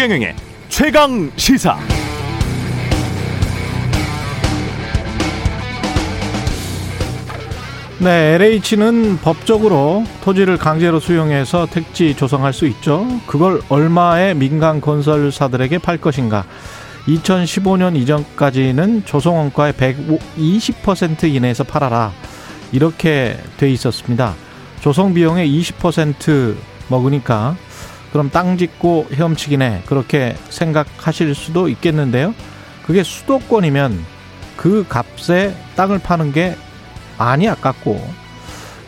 최경영의 최강 시사. 네, LH는 법적으로 토지를 강제로 수용해서 택지 조성할 수 있죠. 그걸 얼마에 민간 건설사들에게 팔 것인가? 2015년 이전까지는 조성원가의 120% 이내에서 팔아라. 이렇게 돼 있었습니다. 조성 비용의 20% 먹으니까 그럼 땅 짓고 헤엄치기네. 그렇게 생각하실 수도 있겠는데요. 그게 수도권이면 그 값에 땅을 파는 게 많이 아깝고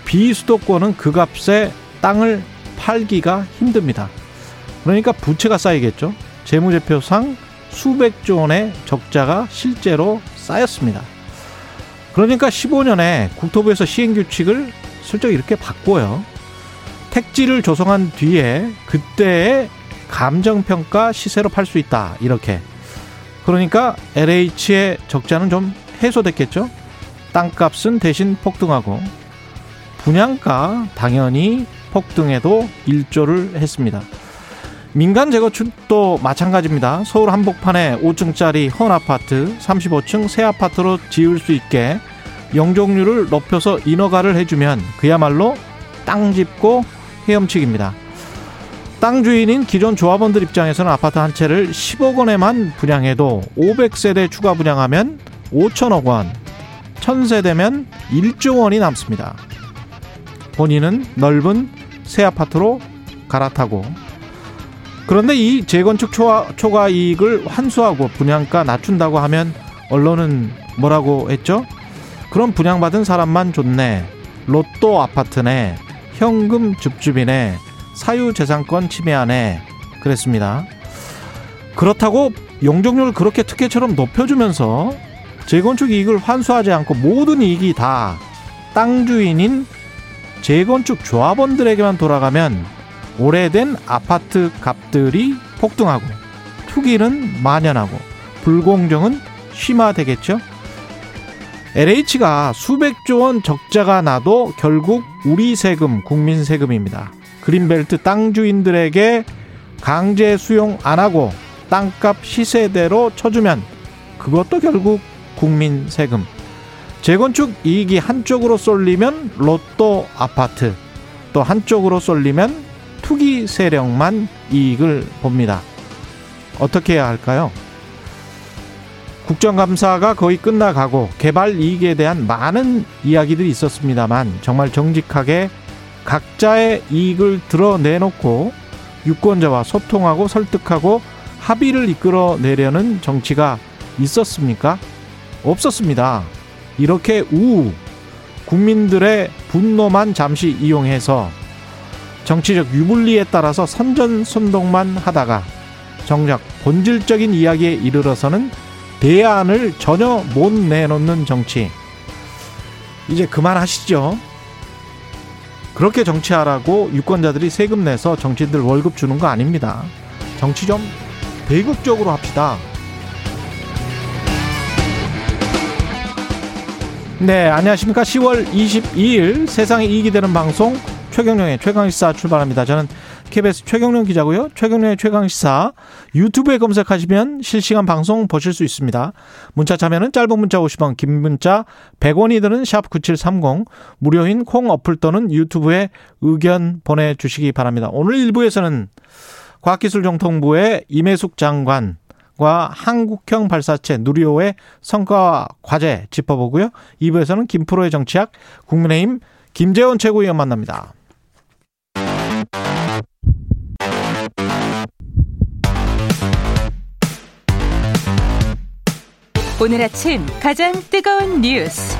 비수도권은 그 값에 땅을 팔기가 힘듭니다. 그러니까 부채가 쌓이겠죠. 재무제표상 수백조 원의 적자가 실제로 쌓였습니다. 그러니까 15년에 국토부에서 시행규칙을 슬쩍 이렇게 바꿔요. 택지를 조성한 뒤에 그때의 감정평가 시세로 팔 수 있다. 이렇게. 그러니까 LH의 적자는 좀 해소됐겠죠? 땅값은 대신 폭등하고 분양가 당연히 폭등에도 일조를 했습니다. 민간 재건축도 마찬가지입니다. 서울 한복판에 5층짜리 헌 아파트 35층 새 아파트로 지을 수 있게 영종률을 높여서 인허가를 해주면 그야말로 땅 짚고 헤엄치기입니다. 땅 주인인 기존 조합원들 입장에서는 아파트 한 채를 10억 원에만 분양해도 500세대 추가 분양하면 5천억 원, 1000세대면 1조 원이 남습니다. 본인은 넓은 새 아파트로 갈아타고 그런데 이 재건축 초과, 초과 이익을 환수하고 분양가 낮춘다고 하면 언론은 뭐라고 했죠? 그럼 분양받은 사람만 좋네. 로또 아파트네. 현금 줍줍이네. 사유재산권 침해하네. 그랬습니다. 그렇다고 용적률을 그렇게 특혜처럼 높여주면서 재건축 이익을 환수하지 않고 모든 이익이 다 땅 주인인 재건축 조합원들에게만 돌아가면 오래된 아파트 값들이 폭등하고 투기는 만연하고 불공정은 심화되겠죠. LH가 수백조 원 적자가 나도 결국 우리 세금, 국민 세금입니다. 그린벨트 땅 주인들에게 강제 수용 안 하고 땅값 시세대로 쳐주면 그것도 결국 국민 세금. 재건축 이익이 한쪽으로 쏠리면 로또 아파트, 또 한쪽으로 쏠리면 투기 세력만 이익을 봅니다. 어떻게 해야 할까요? 국정감사가 거의 끝나가고 개발 이익에 대한 많은 이야기들이 있었습니다만 정말 정직하게 각자의 이익을 드러내놓고 유권자와 소통하고 설득하고 합의를 이끌어내려는 정치가 있었습니까? 없었습니다. 이렇게 우 국민들의 분노만 잠시 이용해서 정치적 유불리에 따라서 선전선동만 하다가 정작 본질적인 이야기에 이르러서는 대안을 전혀 못 내놓는 정치. 이제 그만하시죠. 그렇게 정치하라고 유권자들이 세금 내서 정치인들 월급 주는 거 아닙니다. 정치 좀 대국적으로 합시다. 네, 안녕하십니까. 10월 22일 세상에 이익이 되는 방송 최경령의 최강시사 출발합니다. 저는 KBS 최경령 기자고요. 최경령의 최강시사 유튜브에 검색하시면 실시간 방송 보실 수 있습니다. 문자 참여는 짧은 문자 50원, 긴 문자 100원이 드는 샵 9730 무료인 콩 어플 또는 유튜브에 의견 보내주시기 바랍니다. 오늘 1부에서는 과학기술정통부의 임혜숙 장관 과 한국형 발사체 누리호의 성과 과제 짚어보고요. 2부에서는 김프로의 정치학 국민의힘 김재원 최고위원 만납니다. 오늘 아침 가장 뜨거운 뉴스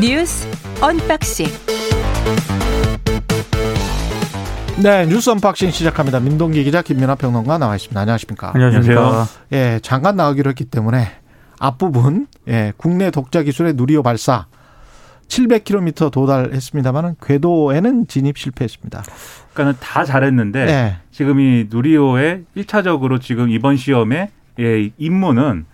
뉴스 unboxing 네, 뉴스 언박싱 시작합니다. 민동기 기자 김민하 평론가 나와 있습니다. 안녕하십니까? 안녕하세요. 예, 잠깐 나가기로 했기 때문에 앞부분 예, 국내 독자 기술의 누리호 발사 700km 도달했습니다만은 궤도에는 진입 실패했습니다. 그러니까는 다 잘했는데 네. 지금 이 누리호의 1차적으로 지금 이번 시험에 예, 임무는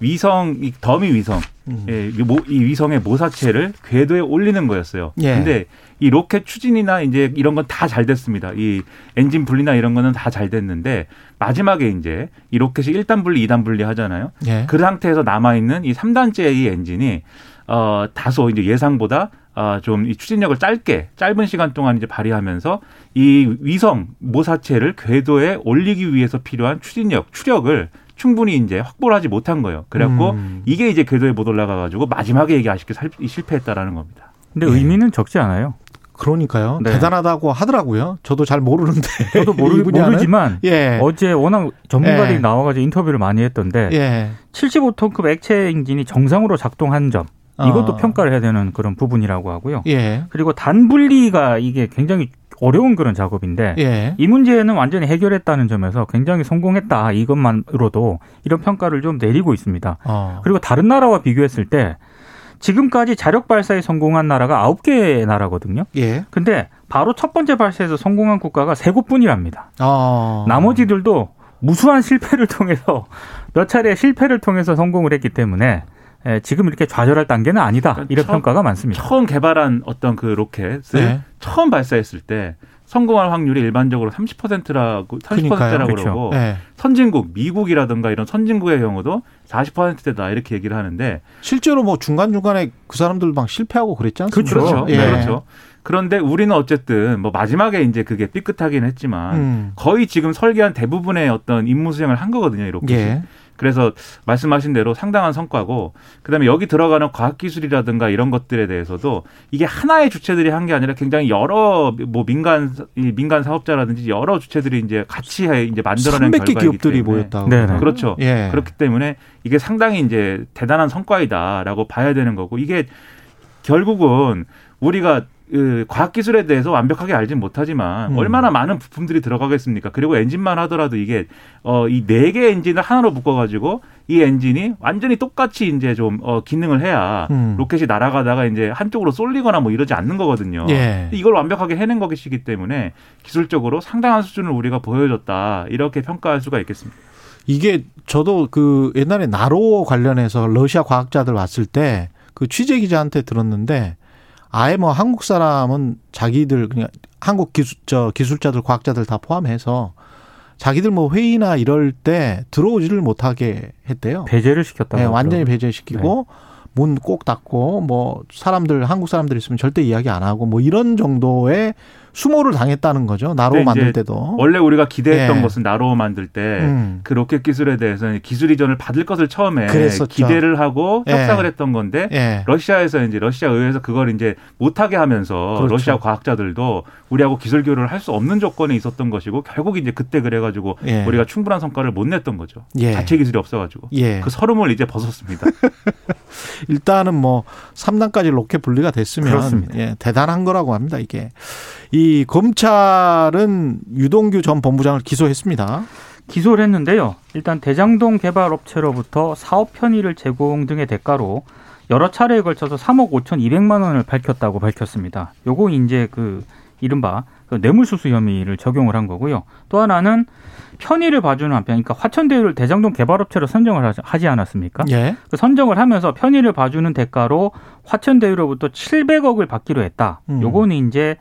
위성 이 더미 위성 음. 예, 이 모- 이 위성의 모사체를 궤도에 올리는 거였어요. 예. 근데 이 로켓 추진이나 이제 이런 건 다 잘 됐습니다. 이 엔진 분리나 이런 거는 다 잘 됐는데 마지막에 이제 이 로켓이 1단 분리, 2단 분리 하잖아요. 예. 그 상태에서 남아 있는 이 3단째의 엔진이 어 다소 이제 예상보다 어좀이 추진력을 짧게 짧은 시간 동안 이제 발휘하면서 이 위성 모사체를 궤도에 올리기 위해서 필요한 추진력, 추력을 충분히 이제 확보를 하지 못한 거예요. 그래갖고 음. 이게 이제 궤도에 못 올라가가지고 마지막에 이게 아쉽게 살- 실패했다라는 겁니다. 근데 예. 의미는 적지 않아요. 그러니까요. 네. 대단하다고 하더라고요. 저도 잘 모르는데. 저도 모르. 모르지만 예. 어제 워낙 전문가들이 예. 나와가지고 인터뷰를 많이 했던데 예. 75톤급 액체 엔진이 정상으로 작동한 점 이것도 어. 평가를 해야 되는 그런 부분이라고 하고요. 예. 그리고 단분리가 이게 굉장히 어려운 그런 작업인데 예. 이 문제는 완전히 해결했다는 점에서 굉장히 성공했다 이것만으로도 이런 평가를 좀 내리고 있습니다. 어. 그리고 다른 나라와 비교했을 때 지금까지 자력 발사에 성공한 나라가 9개 나라거든요. 예. 근데 바로 첫 번째 발사에서 성공한 국가가 세 곳뿐이랍니다. 어. 나머지들도 무수한 실패를 통해서 몇 차례 실패를 통해서 성공을 했기 때문에 에, 지금 이렇게 좌절할 단계는 아니다. 그러니까 이런 처음- 평가가 많습니다. 처음 개발한 어떤 그 로켓을 네. 처음 발사했을 때 성공할 확률이 일반적으로 30%라고 30%라고 그러니까요. 그렇죠. 그러고 예. 선진국 미국이라든가 이런 선진국의 경우도 40%대다 이렇게 얘기를 하는데 실제로 뭐 중간 중간에 그 사람들 막 실패하고 그랬지 않습니까? 그렇죠. 예. 네, 그렇죠. 그런데 우리는 어쨌든 뭐 마지막에 이제 그게 삐끗하긴 했지만 음. 거의 지금 설계한 대부분의 어떤 임무 수행을 한 거거든요, 이렇게. 예. 그래서 말씀하신 대로 상당한 성과고 그다음에 여기 들어가는 과학 기술이라든가 이런 것들에 대해서도 이게 하나의 주체들이 한 게 아니라 굉장히 여러 뭐 민간 이 민간 사업자라든지 여러 주체들이 이제 같이 해 이제 만들어낸 300개 결과이기 기업들이 때문에 모였다고. 네네. 그렇죠. 예. 그렇기 때문에 이게 상당히 이제 대단한 성과이다라고 봐야 되는 거고 이게 결국은 우리가 그 과학 기술에 대해서 완벽하게 알진 못하지만 음. 얼마나 많은 부품들이 들어가겠습니까? 그리고 엔진만 하더라도 이게 어 이 네 개 엔진을 하나로 묶어 가지고 이 엔진이 완전히 똑같이 이제 좀 어 기능을 해야 음. 로켓이 날아가다가 이제 한쪽으로 쏠리거나 뭐 이러지 않는 거거든요. 예. 이걸 완벽하게 해낸 것이기 때문에 기술적으로 상당한 수준을 우리가 보여줬다 이렇게 평가할 수가 있겠습니다. 이게 저도 그 옛날에 나로 관련해서 러시아 과학자들 왔을 때 그 취재 기자한테 들었는데 아예 뭐 한국 사람은 자기들 그냥 한국 기술 저 기술자들 과학자들 다 포함해서 자기들 뭐 회의나 이럴 때 들어오지를 못하게 했대요. 배제를 시켰다고. 네, 완전히. 배제시키고 문꼭 닫고 뭐 사람들 한국 사람들 있으면 절대 이야기 안 하고 뭐 이런 정도의 수모를 당했다는 거죠. 나로 만들 때도. 원래 우리가 기대했던 예. 것은 나로 만들 때 음. 그 로켓 기술에 대해서 기술 이전을 받을 것을 처음에 그랬었죠. 기대를 하고 예. 협상을 했던 건데 예. 러시아에서 이제 러시아 의회에서 그걸 이제 못하게 하면서 그렇죠. 러시아 과학자들도 우리하고 기술 교류를 할 수 없는 조건에 있었던 것이고 결국 이제 그때 그래가지고 예. 우리가 충분한 성과를 못 냈던 거죠. 예. 자체 기술이 없어가지고 예. 그 서름을 이제 벗었습니다. 일단은 뭐 3단까지 로켓 분리가 됐으면. 예, 대단한 거라고 합니다. 이게 이 검찰은 유동규 전 본부장을 기소했습니다. 기소를 했는데요. 일단 대장동 개발 업체로부터 사업 편의를 제공 등의 대가로 여러 차례에 걸쳐서 3억 5천2백만 원을 밝혔다고 밝혔습니다. 요거 이제 그 이른바 그 뇌물수수 혐의를 적용을 한 거고요. 또 하나는 편의를 봐주는 한편, 그러니까 화천대유를 대장동 개발업체로 선정을 하지- 하지 않았습니까? 예. 그 선정을 하면서 편의를 봐주는 대가로 화천대유로부터 700억을 받기로 했다. 음. 요거는 이제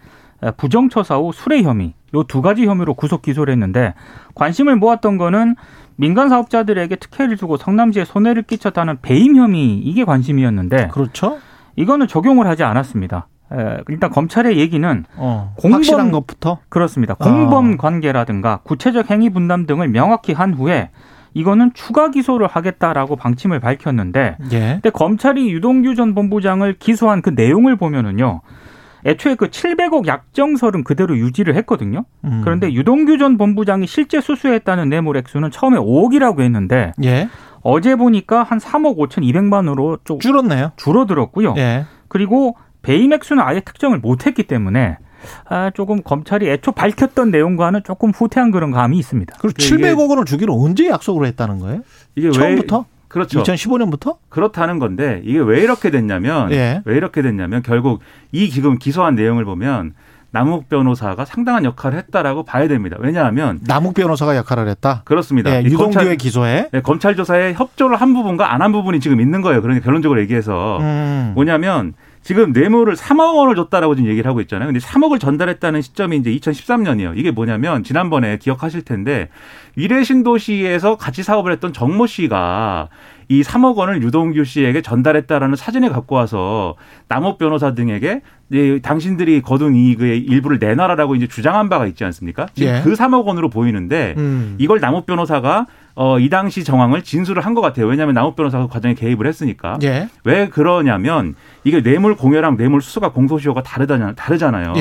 부정처사 후 수뢰 혐의 요 두 가지 혐의로 구속 기소를 했는데 관심을 모았던 거는 민간 사업자들에게 특혜를 주고 성남시에 손해를 끼쳤다는 배임 혐의 이게 관심이었는데 그렇죠. 이거는 적용을 하지 않았습니다. 에, 일단 검찰의 얘기는 어, 공범- 확실한 것부터 그렇습니다. 아. 공범 관계라든가 구체적 행위 분담 등을 명확히 한 후에 이거는 추가 기소를 하겠다라고 방침을 밝혔는데 예. 근데 검찰이 유동규 전 본부장을 기소한 그 내용을 보면은요. 애초에 그 700억 약정설은 그대로 유지를 했거든요. 음. 그런데 유동규 전 본부장이 실제 수수했다는 뇌물 액수는 처음에 5억이라고 했는데 예. 어제 보니까 한 3억 5,200만으로 좀 줄었네요. 줄어들었고요. 예. 그리고 배임 액수는 아예 특정을 못했기 때문에 아, 조금 검찰이 애초 밝혔던 내용과는 조금 후퇴한 그런 감이 있습니다. 그리고 이게- 700억 원을 주기로 언제 약속을 했다는 거예요? 이게 처음부터? 왜 그렇죠. 2015년부터? 그렇다는 건데 이게 왜 이렇게 됐냐면 예. 왜 이렇게 됐냐면 결국 이 지금 기소한 내용을 보면 남욱 변호사가 상당한 역할을 했다라고 봐야 됩니다. 왜냐하면 남욱 변호사가 역할을 했다. 그렇습니다. 예, 이 유동규의 기소에. 네, 검찰 조사에 협조를 한 부분과 안 한 부분이 지금 있는 거예요. 그러니까 결론적으로 얘기해서 음. 뭐냐면 지금 뇌물을 3억 원을 줬다라고 지금 얘기를 하고 있잖아요. 근데 3억을 전달했다는 시점이 이제 2013년이에요. 이게 뭐냐면 지난번에 기억하실 텐데 위례신도시에서 같이 사업을 했던 정모 씨가 이 3억 원을 유동규 씨에게 전달했다라는 사진을 갖고 와서 남욱 변호사 등에게 이 당신들이 거둔 이익의 일부를 내놔라라고 이제 주장한 바가 있지 않습니까? 지금 예. 그 3억 원으로 보이는데 음. 이걸 남욱 변호사가 어, 이 당시 정황을 진술을 한 것 같아요. 왜냐하면 남욱 변호사가 과정에 개입을 했으니까. 예. 왜 그러냐면 이게 뇌물 공여랑 뇌물 수수가 공소시효가 다르다, 다르잖아요.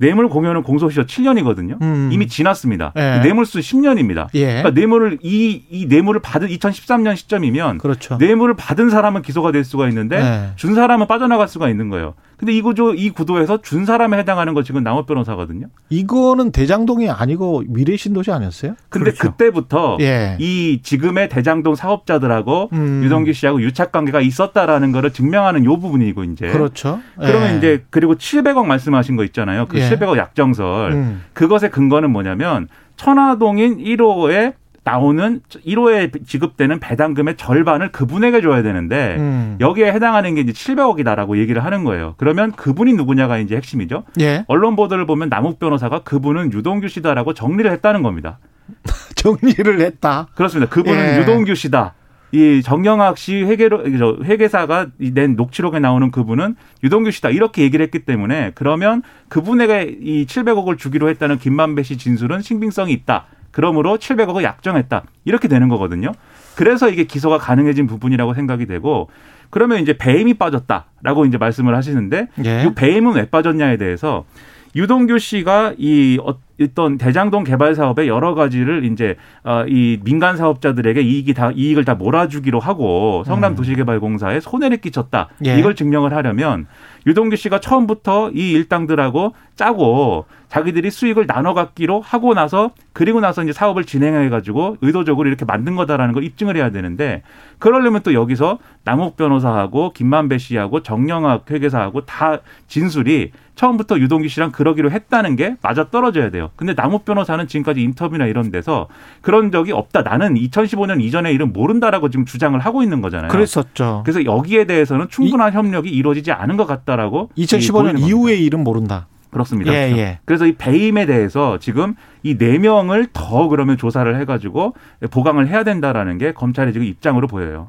예. 뇌물 공여는 공소시효 7년이거든요. 음. 이미 지났습니다. 예. 뇌물수 10년입니다. 예. 그러니까 뇌물을 이, 이 뇌물을 받은 2013년 시점이면 그렇죠. 뇌물을 받은 사람은 기소가 될 수가 있는데 네. 준 사람은 빠져나갈 수가 있는 거예요. 근데 이 구조 이 구도에서 준 사람에 해당하는 거 지금 남욱 변호사거든요. 이거는 대장동이 아니고 미래신도시 아니었어요? 근데 그렇죠. 그때부터 예. 이 지금의 대장동 사업자들하고 음. 유동규 씨하고 유착 관계가 있었다라는 거를 증명하는 요 부분이고 이제 그렇죠. 그러면 예. 이제 그리고 700억 말씀하신 거 있잖아요. 그 예. 700억 약정설. 음. 그것의 근거는 뭐냐면 천화동인 1호에 나오는 1호에 지급되는 배당금의 절반을 그분에게 줘야 되는데 음. 여기에 해당하는 게 이제 700억이다라고 얘기를 하는 거예요. 그러면 그분이 누구냐가 이제 핵심이죠. 예. 언론 보도를 보면 남욱 변호사가 그분은 유동규 씨다라고 정리를 했다는 겁니다. 정리를 했다. 그렇습니다. 그분은 예. 유동규 씨다. 이 정영학 씨 회계로 저 회계사가 이낸 녹취록에 나오는 그분은 유동규 씨다 이렇게 얘기를 했기 때문에 그러면 그분에게 이 700억을 주기로 했다는 김만배 씨 진술은 신빙성이 있다. 그러므로 700억을 약정했다 이렇게 되는 거거든요. 그래서 이게 기소가 가능해진 부분이라고 생각이 되고 그러면 이제 배임이 빠졌다라고 이제 말씀을 하시는데 예. 이 배임은 왜 빠졌냐에 대해서 유동규 씨가 이 어떤 대장동 개발 사업의 여러 가지를 이제 어, 이 민간 사업자들에게 이익이 다 이익을 다 몰아주기로 하고 성남 도시개발공사에 손해를 끼쳤다. 음. 예. 이걸 증명을 하려면 유동규 씨가 처음부터 이 일당들하고 짜고 자기들이 수익을 나눠 갖기로 하고 나서 그리고 나서 이제 사업을 진행해 가지고 의도적으로 이렇게 만든 거다라는 걸 입증을 해야 되는데 그러려면 또 여기서 남욱 변호사하고 김만배 씨하고 정영학 회계사하고 다 진술이 처음부터 유동규 씨랑 그러기로 했다는 게 맞아 떨어져야 돼요. 근데 남욱 변호사는 지금까지 인터뷰나 이런 데서 그런 적이 없다. 나는 2015년 이전의 일은 모른다라고 지금 주장을 하고 있는 거잖아요. 그랬었죠. 그래서 여기에 대해서는 충분한 협력이 이루어지지 않은 것 같다라고 이 2015년 보이는 겁니다. 이후의 일은 모른다. 그렇습니다. 예. 예. 그래서 이 배임에 대해서 지금 이 네 명을 더 그러면 조사를 해가지고 보강을 해야 된다라는 게 검찰의 지금 입장으로 보여요.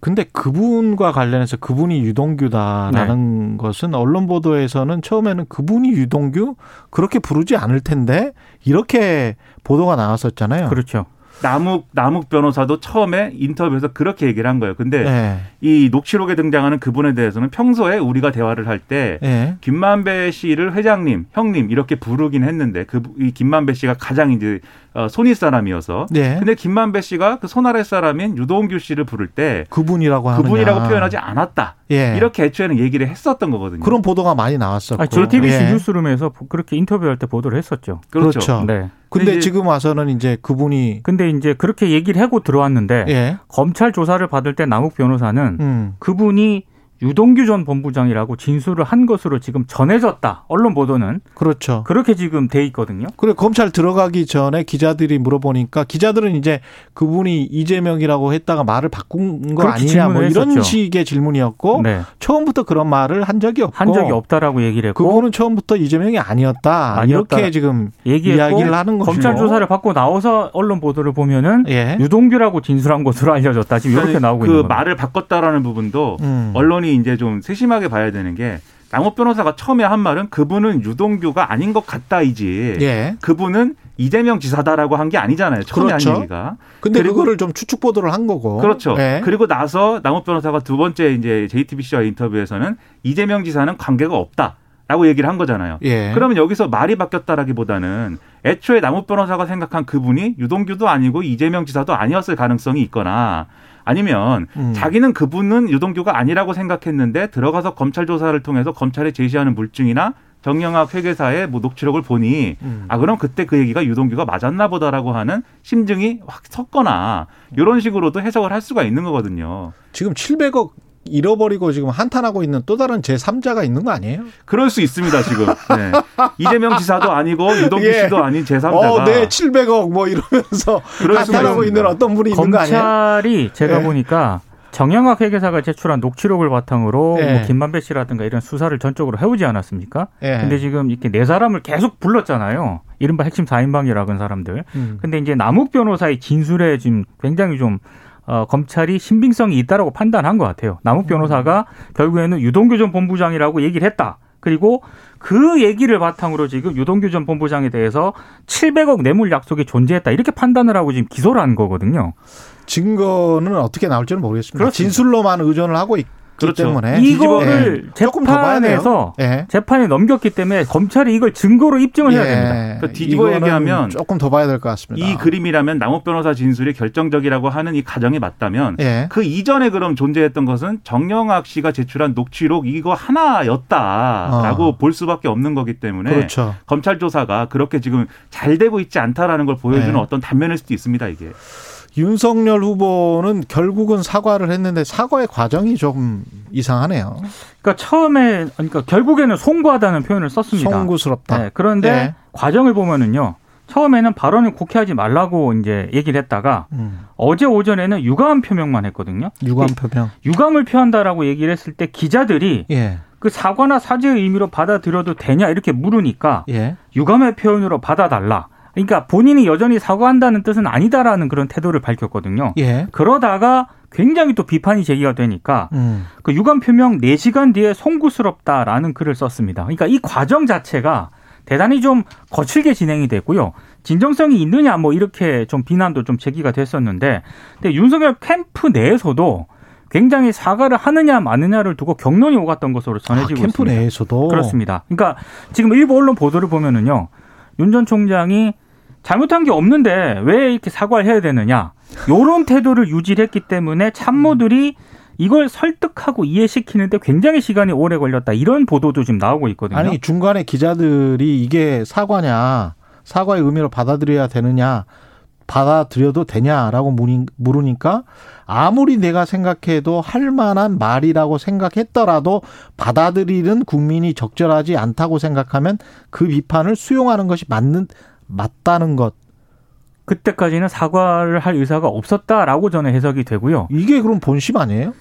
근데 그분과 관련해서 그분이 유동규다라는 네. 것은 언론 보도에서는 처음에는 그분이 유동규 그렇게 부르지 않을 텐데 이렇게 보도가 나왔었잖아요. 그렇죠. 남욱 남욱 변호사도 처음에 인터뷰에서 그렇게 얘기를 한 거예요. 근데 예. 이 녹취록에 등장하는 그분에 대해서는 평소에 우리가 대화를 할때 예. 김만배 씨를 회장님, 형님 이렇게 부르긴 했는데 그 이 김만배 씨가 가장 이제 어, 손윗 사람이어서 예. 근데 김만배 씨가 그 손아래 사람인 유동규 씨를 부를 때 그분이라고 하느냐. 그분이라고 표현하지 않았다. 예. 이렇게 애초에는 얘기를 했었던 거거든요. 그런 보도가 많이 나왔었고. 아, 저 TBC 예. 뉴스룸에서 그렇게 인터뷰할 때 보도를 했었죠. 그렇죠. 그렇죠. 네. 근데 이제- 지금 와서는 이제 그분이 근데 이제 그렇게 얘기를 하고 들어왔는데 예. 검찰 조사를 받을 때 남욱 변호사는 음. 그분이 유동규 전 본부장이라고 진술을 한 것으로 지금 전해졌다. 언론 보도는 그렇죠. 그렇게 지금 돼 있거든요. 그래 검찰 들어가기 전에 기자들이 물어보니까 기자들은 이제 그분이 이재명이라고 했다가 말을 바꾼 거 아니냐 뭐 이런 했었죠. 식의 질문이었고 네. 처음부터 그런 말을 한 적이 없고 한 적이 없다라고 얘기를 했고 그분은 처음부터 이재명이 아니었다, 아니었다. 이렇게 지금 얘기했고 이야기를 하는 것이고 검찰 조사를 받고 나와서 언론 보도를 보면은 예. 유동규라고 진술한 것으로 알려졌다. 지금 이렇게 나오고 그 있는 겁니다. 말을 바꿨다라는 부분도 음. 언론이 이제 좀 세심하게 봐야 되는 게 남욱 변호사가 처음에 한 말은 그분은 유동규가 아닌 것 같다이지. 예. 그분은 이재명 지사다라고 한 게 아니잖아요. 처음에 그렇죠. 한 얘기가. 근데 그리고- 그거를 좀 추측 보도를 한 거고. 그렇죠. 예. 그리고 나서 남욱 변호사가 두 번째 이제 JTBC와 인터뷰에서는 이재명 지사는 관계가 없다 라고 얘기를 한 거잖아요. 예. 그러면 여기서 말이 바뀌었다라기보다는 애초에 남욱 변호사가 생각한 그분이 유동규도 아니고 이재명 지사도 아니었을 가능성이 있거나 아니면 음. 자기는 그분은 유동규가 아니라고 생각했는데 들어가서 검찰 조사를 통해서 검찰에 제시하는 물증이나 정영학 회계사의 뭐 녹취록을 보니 음. 아 그럼 그때 그 얘기가 유동규가 맞았나 보다라고 하는 심증이 확 섰거나 이런 식으로도 해석을 할 수가 있는 거거든요. 지금 700억 잃어버리고 지금 한탄하고 있는 또 다른 제3자가 있는 거 아니에요? 그럴 수 있습니다 지금 네. 이재명 지사도 아니고 유동규 예. 씨도 아닌 제3자가 어, 네, 700억 뭐 이러면서 한탄하고. 있는 어떤 분이 있는 거 아니에요? 검찰이 제가 예. 보니까 정영학 회계사가 제출한 녹취록을 바탕으로 예. 뭐 김만배 씨라든가 이런 수사를 전적으로 해오지 않았습니까? 예. 근데 지금 이렇게 네 사람을 계속 불렀잖아요. 이른바 핵심 4인방이라는 사람들. 음. 근데 이제 남욱 변호사의 진술에 지금 굉장히 좀 어, 검찰이 신빙성이 있다라고 판단한 것 같아요. 남욱 변호사가 결국에는 유동규 전 본부장이라고 얘기를 했다. 그리고 그 얘기를 바탕으로 지금 유동규 전 본부장에 대해서 700억 뇌물 약속이 존재했다. 이렇게 판단을 하고 지금 기소를 한 거거든요. 증거는 어떻게 나올지는 모르겠습니다. 그렇습니다. 진술로만 의존을 하고 있기 그렇죠. 때문에 이거를 예. 재판에서 예. 재판에 넘겼기 때문에 검찰이 이걸 증거로 입증을 해야 됩니다. 그러니까 뒤집어 이거는 얘기하면 조금 더 봐야 될 것 같습니다. 이 그림이라면 남욱 변호사 진술이 결정적이라고 하는 이 가정이 맞다면 예. 그 이전에 그럼 존재했던 것은 정영학 씨가 제출한 녹취록 이거 하나였다라고 어. 볼 수밖에 없는 거기 때문에 그렇죠. 검찰 조사가 그렇게 지금 잘 되고 있지 않다라는 걸 보여주는 네. 어떤 단면일 수도 있습니다 이게. 윤석열 후보는 결국은 사과를 했는데 사과의 과정이 좀 이상하네요. 그러니까 처음에 그러니까 결국에는 송구하다는 표현을 썼습니다. 송구스럽다. 네, 그런데 네. 과정을 보면은요. 처음에는 발언을 국회하지 말라고 이제 얘기를 했다가 음. 어제 오전에는 유감 표명만 했거든요. 유감 표명. 유감을 표한다라고 얘기를 했을 때 기자들이 예. 그 사과나 사죄의 의미로 받아들여도 되냐 이렇게 물으니까 예. 유감의 표현으로 받아달라. 그러니까 본인이 여전히 사과한다는 뜻은 아니다라는 그런 태도를 밝혔거든요. 예. 그러다가 굉장히 또 비판이 제기가 되니까 음. 그 유감 표명 4시간 뒤에 송구스럽다라는 글을 썼습니다. 그러니까 이 과정 자체가 대단히 좀 거칠게 진행이 됐고요. 진정성이 있느냐 뭐 이렇게 좀 비난도 좀 제기가 됐었는데 근데 윤석열 캠프 내에서도 굉장히 사과를 하느냐 마느냐를 두고 경론이 오갔던 것으로 아, 전해지고 캠프 있습니다. 내에서도 그렇습니다. 그러니까 지금 일부 언론 보도를 보면은요. 윤 전 총장이 잘못한 게 없는데 왜 이렇게 사과를 해야 되느냐. 요런 태도를 유지했기 때문에 참모들이 이걸 설득하고 이해시키는데 굉장히 시간이 오래 걸렸다. 이런 보도도 지금 나오고 있거든요. 아니 중간에 기자들이 이게 사과냐 사과의 의미로 받아들여야 되느냐 받아들여도 되냐라고 물으니까 아무리 내가 생각해도 할 만한 말이라고 생각했더라도 받아들이는 국민이 적절하지 않다고 생각하면 그 비판을 수용하는 것이 맞는 맞다는 것 그때까지는 사과를 할 의사가 없었다라고 저는 해석이 되고요. 이게 그럼 본심 아니에요?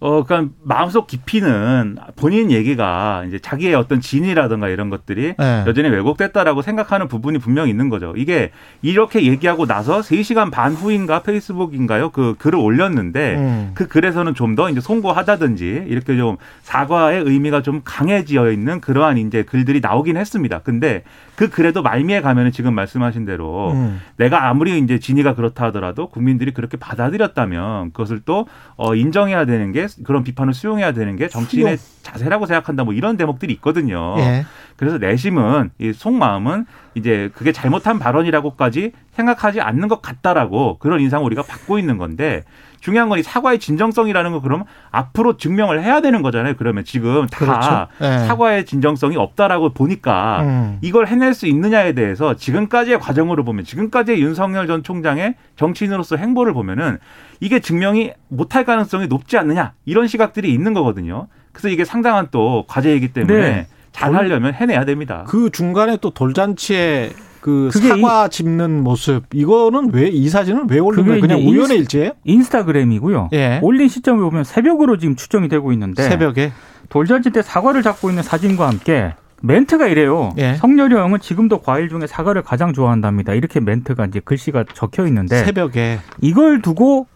어, 그러니까 마음속 깊이는 본인 얘기가 이제 자기의 어떤 진이라든가 이런 것들이 네. 여전히 왜곡됐다라고 생각하는 부분이 분명히 있는 거죠. 이게 이렇게 얘기하고 나서 3시간 반 후인가 페이스북인가요? 그 글을 올렸는데 음. 그 글에서는 좀 더 이제 송구하다든지 이렇게 좀 사과의 의미가 좀 강해지어 있는 그러한 이제 글들이 나오긴 했습니다. 근데 그 글에도 말미에 가면은 지금 말씀하신 대로 음. 내가 아무리 이제 진위가 그렇다 하더라도 국민들이 그렇게 받아들였다면 그것을 또 어, 인정해야 되는 게 그런 비판을 수용해야 되는 게 정치인의 자세라고 생각한다 뭐 이런 대목들이 있거든요. 예. 그래서 내심은 이 속마음은 이제 그게 잘못한 발언이라고까지 생각하지 않는 것 같다라고 그런 인상을 우리가 받고 있는 건데 중요한 건 이 사과의 진정성이라는 거 그러면 앞으로 증명을 해야 되는 거잖아요. 그러면 지금 다 그렇죠. 예. 사과의 진정성이 없다라고 보니까 음. 이걸 해낼 수 있느냐에 대해서 지금까지의 과정으로 보면 지금까지의 윤석열 전 총장의 정치인으로서 행보를 보면은 이게 증명이 못할 가능성이 높지 않느냐 이런 시각들이 있는 거거든요. 그래서 이게 상당한 또 과제이기 때문에 네. 잘 하려면 해내야 됩니다. 그 중간에 또 돌잔치에 그 그게 사과 짚는 모습 이거는 왜 이 사진은 왜 올린 거예요? 그냥 우연의 인스- 일지예요? 인스타그램이고요. 예. 올린 시점을 보면 새벽으로 지금 추정이 되고 있는데 새벽에 돌잔치 때 사과를 잡고 있는 사진과 함께 멘트가 이래요. 예. 성렬이 형은 지금도 과일 중에 사과를 가장 좋아한답니다. 이렇게 멘트가 이제 글씨가 적혀 있는데 새벽에 이걸 두고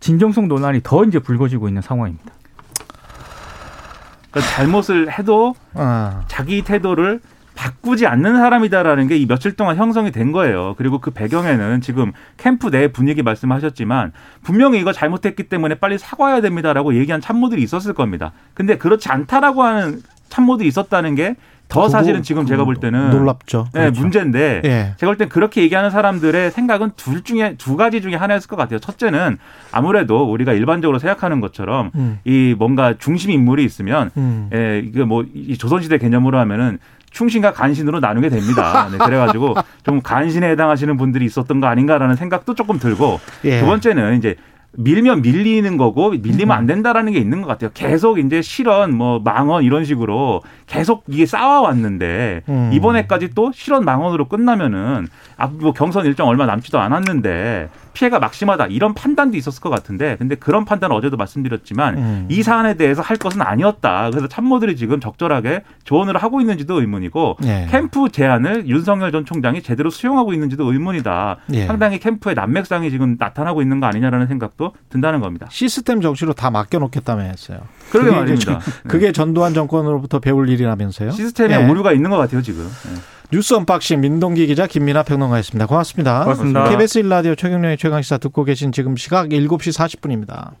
진정성 논란이 더 이제 불거지고 있는 상황입니다. 그러니까 잘못을 해도 어. 자기 태도를 바꾸지 않는 사람이다라는 게 이 며칠 동안 형성이 된 거예요. 그리고 그 배경에는 지금 캠프 내 분위기 말씀하셨지만 분명히 이거 잘못했기 때문에 빨리 사과해야 됩니다라고 얘기한 참모들이 있었을 겁니다. 근데 그렇지 않다라고 하는 참모들이 있었다는 게더 그거- 사실은 지금 제가 볼 때는 놀랍죠. 네, 그렇죠. 문제인데 예. 제가 볼 땐 그렇게 얘기하는 사람들의 생각은 둘 중에 두 가지 중에 하나였을 것 같아요. 첫째는 아무래도 우리가 일반적으로 생각하는 것처럼 음. 이 뭔가 중심 인물이 있으면 음. 예, 이게 뭐 이 조선시대 개념으로 하면은 충신과 간신으로 나누게 됩니다. 네, 그래가지고 좀 간신에 해당하시는 분들이 있었던 거 아닌가라는 생각도 조금 들고 예. 두 번째는 이제 밀면 밀리는 거고 밀리면 안 된다라는 게 있는 것 같아요. 계속 이제 실언, 뭐 망언 이런 식으로 계속 이게 쌓아왔는데 음. 이번에까지 또 실언 망언으로 끝나면은 앞뭐 경선 일정 얼마 남지도 않았는데 피해가 막심하다 이런 판단도 있었을 것 같은데 근데 그런 판단은 어제도 말씀드렸지만 음. 이 사안에 대해서 할 것은 아니었다. 그래서 참모들이 지금 적절하게 조언을 하고 있는지도 의문이고 예. 캠프 제안을 윤석열 전 총장이 제대로 수용하고 있는지도 의문이다. 예. 상당히 캠프의 난맥상이 지금 나타나고 있는 거 아니냐라는 생각도 든다는 겁니다. 시스템 정치로 다 맡겨놓겠다며 했어요. 그러게 말입니다. 전- 그게 전두환 정권으로부터 배울 일이라면서요. 시스템에 예. 오류가 있는 것 같아요 지금. 예. 뉴스 언박싱 민동기 기자 김민하 평론가였습니다. 고맙습니다. 고맙습니다. KBS 1라디오 최경영의 최강시사 듣고 계신 지금 시각 7시 40분입니다.